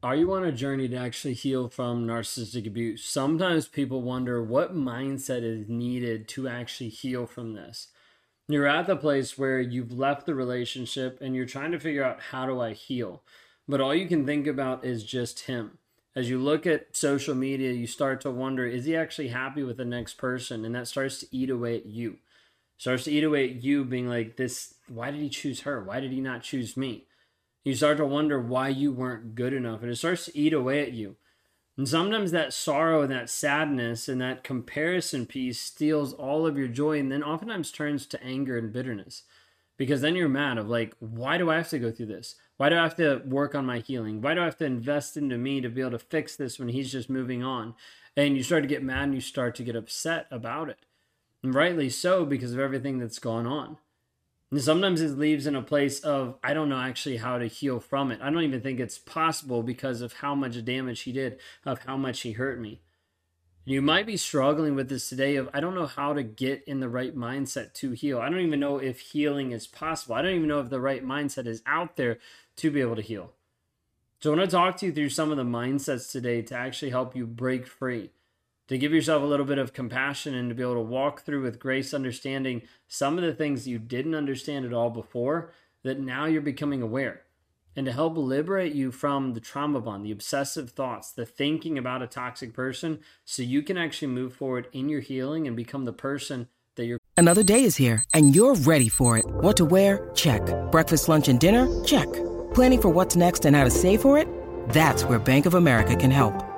Are you on a journey to actually heal from narcissistic abuse? Sometimes people wonder what mindset is needed to actually heal from this. You're at the place where you've left the relationship and you're trying to figure out how do I heal? But all you can think about is just him. As you look at social media, you start to wonder is he actually happy with the next person? And that starts to eat away at you. Starts to eat away at you being like, this, why did he choose her? Why did he not choose me? You start to wonder why you weren't good enough, and it starts to eat away at you. And sometimes that sorrow and that sadness and that comparison piece steals all of your joy, and then oftentimes turns to anger and bitterness. Because then you're mad of like, why do I have to go through this? Why do I have to work on my healing? Why do I have to invest into me to be able to fix this when he's just moving on? And you start to get mad and you start to get upset about it. And rightly so because of everything that's gone on. And sometimes it leaves in a place of, I don't know actually how to heal from it. I don't even think it's possible because of how much damage he did, of how much he hurt me. You might be struggling with this today of, I don't know how to get in the right mindset to heal. I don't even know if healing is possible. I don't even know if the right mindset is out there to be able to heal. So I want to talk to you through some of the mindsets today to actually help you break free to give yourself a little bit of compassion and to be able to walk through with grace, understanding some of the things you didn't understand at all before that now you're becoming aware. And to help liberate you from the trauma bond, the obsessive thoughts, the thinking about a toxic person, so you can actually move forward in your healing and become the person that you're. Another day is here, and you're ready for it. What to wear? Check. Breakfast, lunch, and dinner? Check. Planning for what's next and how to save for it? That's where Bank of America can help.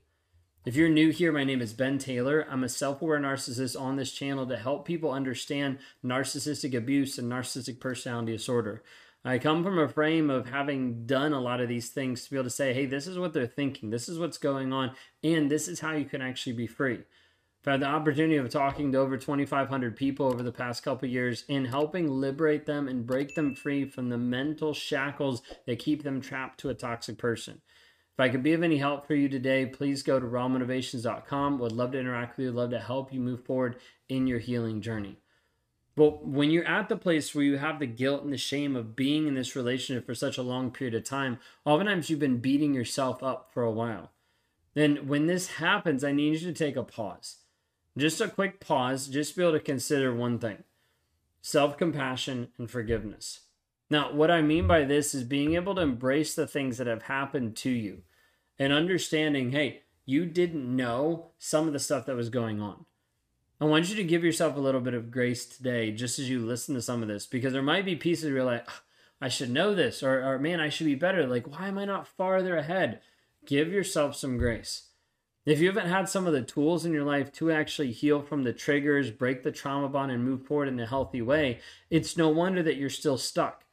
If you're new here, my name is Ben Taylor. I'm a self aware narcissist on this channel to help people understand narcissistic abuse and narcissistic personality disorder. I come from a frame of having done a lot of these things to be able to say, hey, this is what they're thinking, this is what's going on, and this is how you can actually be free. I've had the opportunity of talking to over 2,500 people over the past couple years and helping liberate them and break them free from the mental shackles that keep them trapped to a toxic person. If I could be of any help for you today, please go to rawmotivations.com. Would love to interact with you, love to help you move forward in your healing journey. But when you're at the place where you have the guilt and the shame of being in this relationship for such a long period of time, oftentimes you've been beating yourself up for a while. Then when this happens, I need you to take a pause. Just a quick pause, just be able to consider one thing self compassion and forgiveness. Now, what I mean by this is being able to embrace the things that have happened to you and understanding, hey, you didn't know some of the stuff that was going on. I want you to give yourself a little bit of grace today, just as you listen to some of this, because there might be pieces where you're like, I should know this, or, or man, I should be better. Like, why am I not farther ahead? Give yourself some grace. If you haven't had some of the tools in your life to actually heal from the triggers, break the trauma bond, and move forward in a healthy way, it's no wonder that you're still stuck.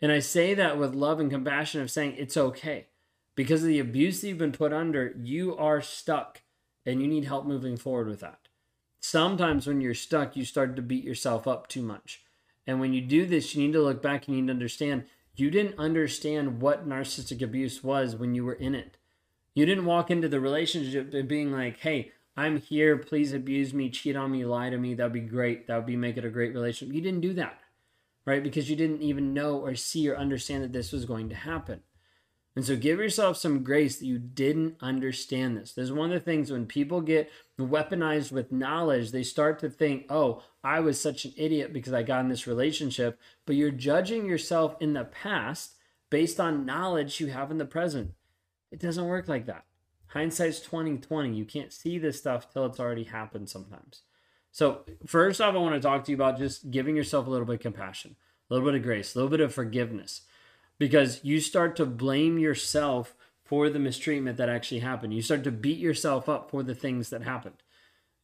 And I say that with love and compassion of saying it's okay. Because of the abuse that you've been put under, you are stuck and you need help moving forward with that. Sometimes when you're stuck, you start to beat yourself up too much. And when you do this, you need to look back and you need to understand you didn't understand what narcissistic abuse was when you were in it. You didn't walk into the relationship being like, hey, I'm here, please abuse me, cheat on me, lie to me, that'd be great. That would be make it a great relationship. You didn't do that right? Because you didn't even know or see or understand that this was going to happen. And so give yourself some grace that you didn't understand this. There's one of the things when people get weaponized with knowledge, they start to think, oh, I was such an idiot because I got in this relationship. But you're judging yourself in the past based on knowledge you have in the present. It doesn't work like that. Hindsight's 2020. You can't see this stuff till it's already happened sometimes. So, first off, I want to talk to you about just giving yourself a little bit of compassion, a little bit of grace, a little bit of forgiveness, because you start to blame yourself for the mistreatment that actually happened. You start to beat yourself up for the things that happened.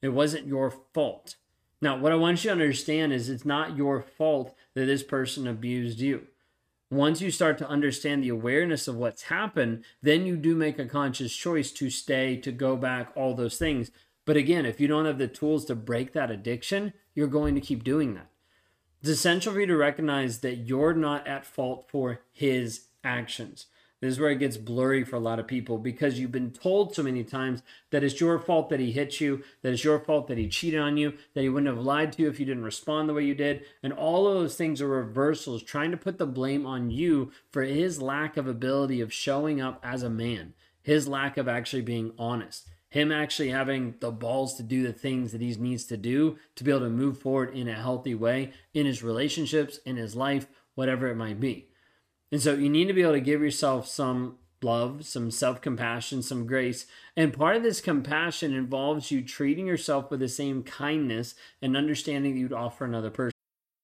It wasn't your fault. Now, what I want you to understand is it's not your fault that this person abused you. Once you start to understand the awareness of what's happened, then you do make a conscious choice to stay, to go back, all those things. But again, if you don't have the tools to break that addiction, you're going to keep doing that. It's essential for you to recognize that you're not at fault for his actions. This is where it gets blurry for a lot of people because you've been told so many times that it's your fault that he hit you, that it's your fault that he cheated on you, that he wouldn't have lied to you if you didn't respond the way you did. And all of those things are reversals, trying to put the blame on you for his lack of ability of showing up as a man, his lack of actually being honest, him actually having the balls to do the things that he needs to do to be able to move forward in a healthy way in his relationships, in his life, whatever it might be. And so you need to be able to give yourself some love, some self compassion, some grace. And part of this compassion involves you treating yourself with the same kindness and understanding that you'd offer another person.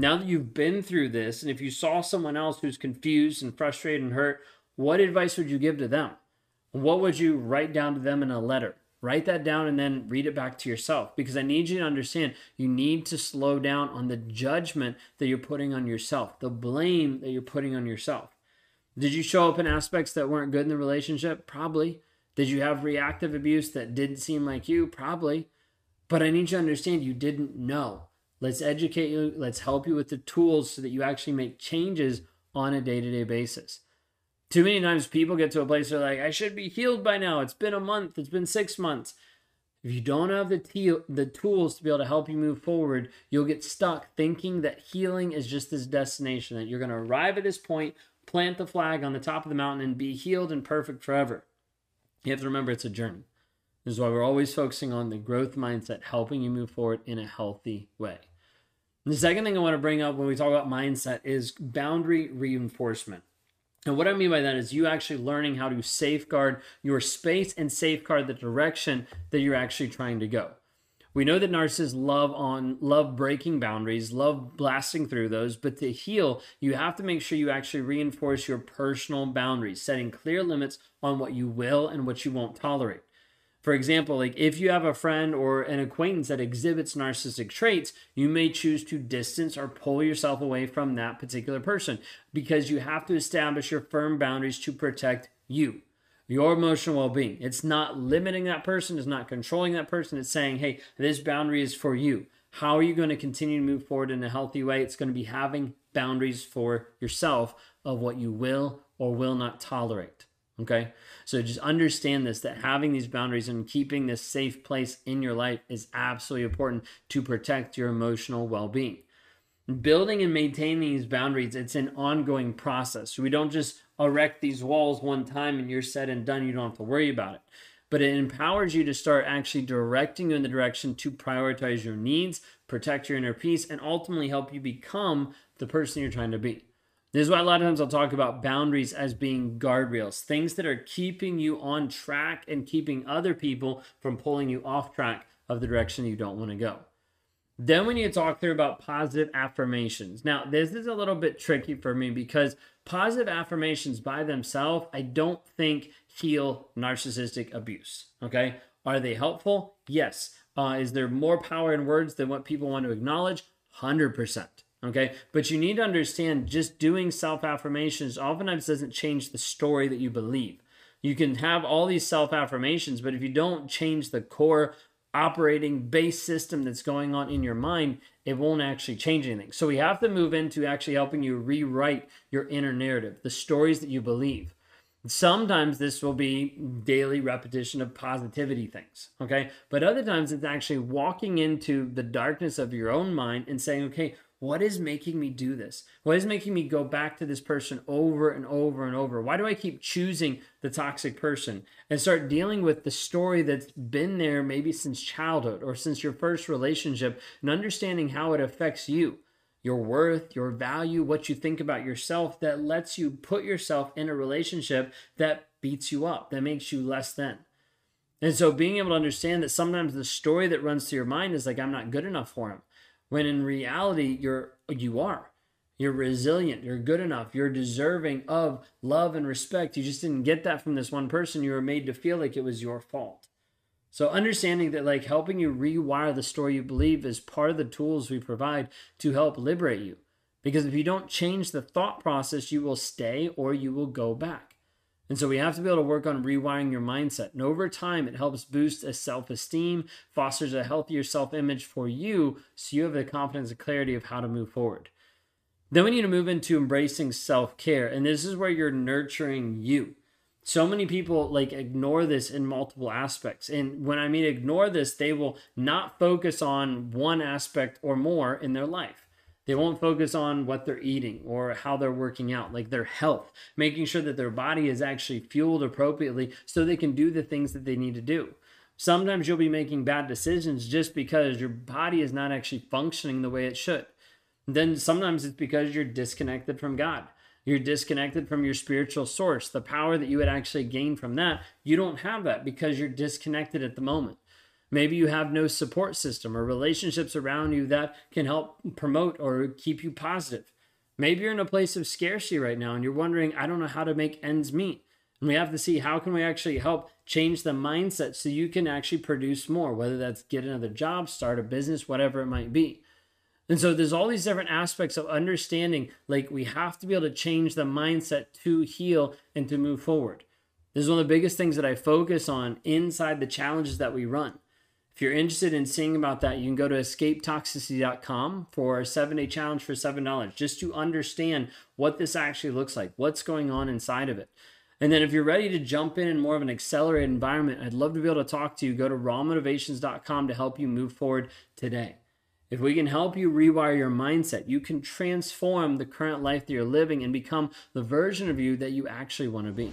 Now that you've been through this, and if you saw someone else who's confused and frustrated and hurt, what advice would you give to them? What would you write down to them in a letter? Write that down and then read it back to yourself because I need you to understand you need to slow down on the judgment that you're putting on yourself, the blame that you're putting on yourself. Did you show up in aspects that weren't good in the relationship? Probably. Did you have reactive abuse that didn't seem like you? Probably. But I need you to understand you didn't know. Let's educate you. Let's help you with the tools so that you actually make changes on a day to day basis. Too many times people get to a place where they're like, I should be healed by now. It's been a month. It's been six months. If you don't have the, te- the tools to be able to help you move forward, you'll get stuck thinking that healing is just this destination, that you're going to arrive at this point, plant the flag on the top of the mountain, and be healed and perfect forever. You have to remember it's a journey. This is why we're always focusing on the growth mindset, helping you move forward in a healthy way. The second thing I want to bring up when we talk about mindset is boundary reinforcement. And what I mean by that is you actually learning how to safeguard your space and safeguard the direction that you're actually trying to go. We know that narcissists love on love breaking boundaries, love blasting through those, but to heal, you have to make sure you actually reinforce your personal boundaries, setting clear limits on what you will and what you won't tolerate. For example, like if you have a friend or an acquaintance that exhibits narcissistic traits, you may choose to distance or pull yourself away from that particular person because you have to establish your firm boundaries to protect you, your emotional well being. It's not limiting that person, it's not controlling that person. It's saying, hey, this boundary is for you. How are you going to continue to move forward in a healthy way? It's going to be having boundaries for yourself of what you will or will not tolerate. Okay. So just understand this that having these boundaries and keeping this safe place in your life is absolutely important to protect your emotional well being. Building and maintaining these boundaries, it's an ongoing process. We don't just erect these walls one time and you're said and done. You don't have to worry about it. But it empowers you to start actually directing you in the direction to prioritize your needs, protect your inner peace, and ultimately help you become the person you're trying to be. This is why a lot of times I'll talk about boundaries as being guardrails, things that are keeping you on track and keeping other people from pulling you off track of the direction you don't want to go. Then we need to talk through about positive affirmations. Now, this is a little bit tricky for me because positive affirmations by themselves, I don't think heal narcissistic abuse. Okay. Are they helpful? Yes. Uh, is there more power in words than what people want to acknowledge? 100%. Okay. But you need to understand just doing self affirmations oftentimes doesn't change the story that you believe. You can have all these self affirmations, but if you don't change the core operating base system that's going on in your mind, it won't actually change anything. So we have to move into actually helping you rewrite your inner narrative, the stories that you believe. Sometimes this will be daily repetition of positivity things, okay? But other times it's actually walking into the darkness of your own mind and saying, okay, what is making me do this? What is making me go back to this person over and over and over? Why do I keep choosing the toxic person? And start dealing with the story that's been there maybe since childhood or since your first relationship and understanding how it affects you, your worth, your value, what you think about yourself that lets you put yourself in a relationship that beats you up, that makes you less than. And so being able to understand that sometimes the story that runs through your mind is like, I'm not good enough for him when in reality you're you are. You're resilient, you're good enough, you're deserving of love and respect. You just didn't get that from this one person. You were made to feel like it was your fault. So understanding that like helping you rewire the story you believe is part of the tools we provide to help liberate you. Because if you don't change the thought process, you will stay or you will go back. And so we have to be able to work on rewiring your mindset. And over time, it helps boost a self esteem, fosters a healthier self image for you, so you have the confidence and clarity of how to move forward. Then we need to move into embracing self care. And this is where you're nurturing you so many people like ignore this in multiple aspects and when i mean ignore this they will not focus on one aspect or more in their life they won't focus on what they're eating or how they're working out like their health making sure that their body is actually fueled appropriately so they can do the things that they need to do sometimes you'll be making bad decisions just because your body is not actually functioning the way it should then sometimes it's because you're disconnected from god you're disconnected from your spiritual source. The power that you would actually gain from that, you don't have that because you're disconnected at the moment. Maybe you have no support system or relationships around you that can help promote or keep you positive. Maybe you're in a place of scarcity right now and you're wondering, I don't know how to make ends meet. And we have to see how can we actually help change the mindset so you can actually produce more, whether that's get another job, start a business, whatever it might be. And so there's all these different aspects of understanding like we have to be able to change the mindset to heal and to move forward. This is one of the biggest things that I focus on inside the challenges that we run. If you're interested in seeing about that, you can go to escapetoxicity.com for a seven day challenge for $7 just to understand what this actually looks like, what's going on inside of it. And then if you're ready to jump in in more of an accelerated environment, I'd love to be able to talk to you. Go to rawmotivations.com to help you move forward today. If we can help you rewire your mindset, you can transform the current life that you're living and become the version of you that you actually want to be.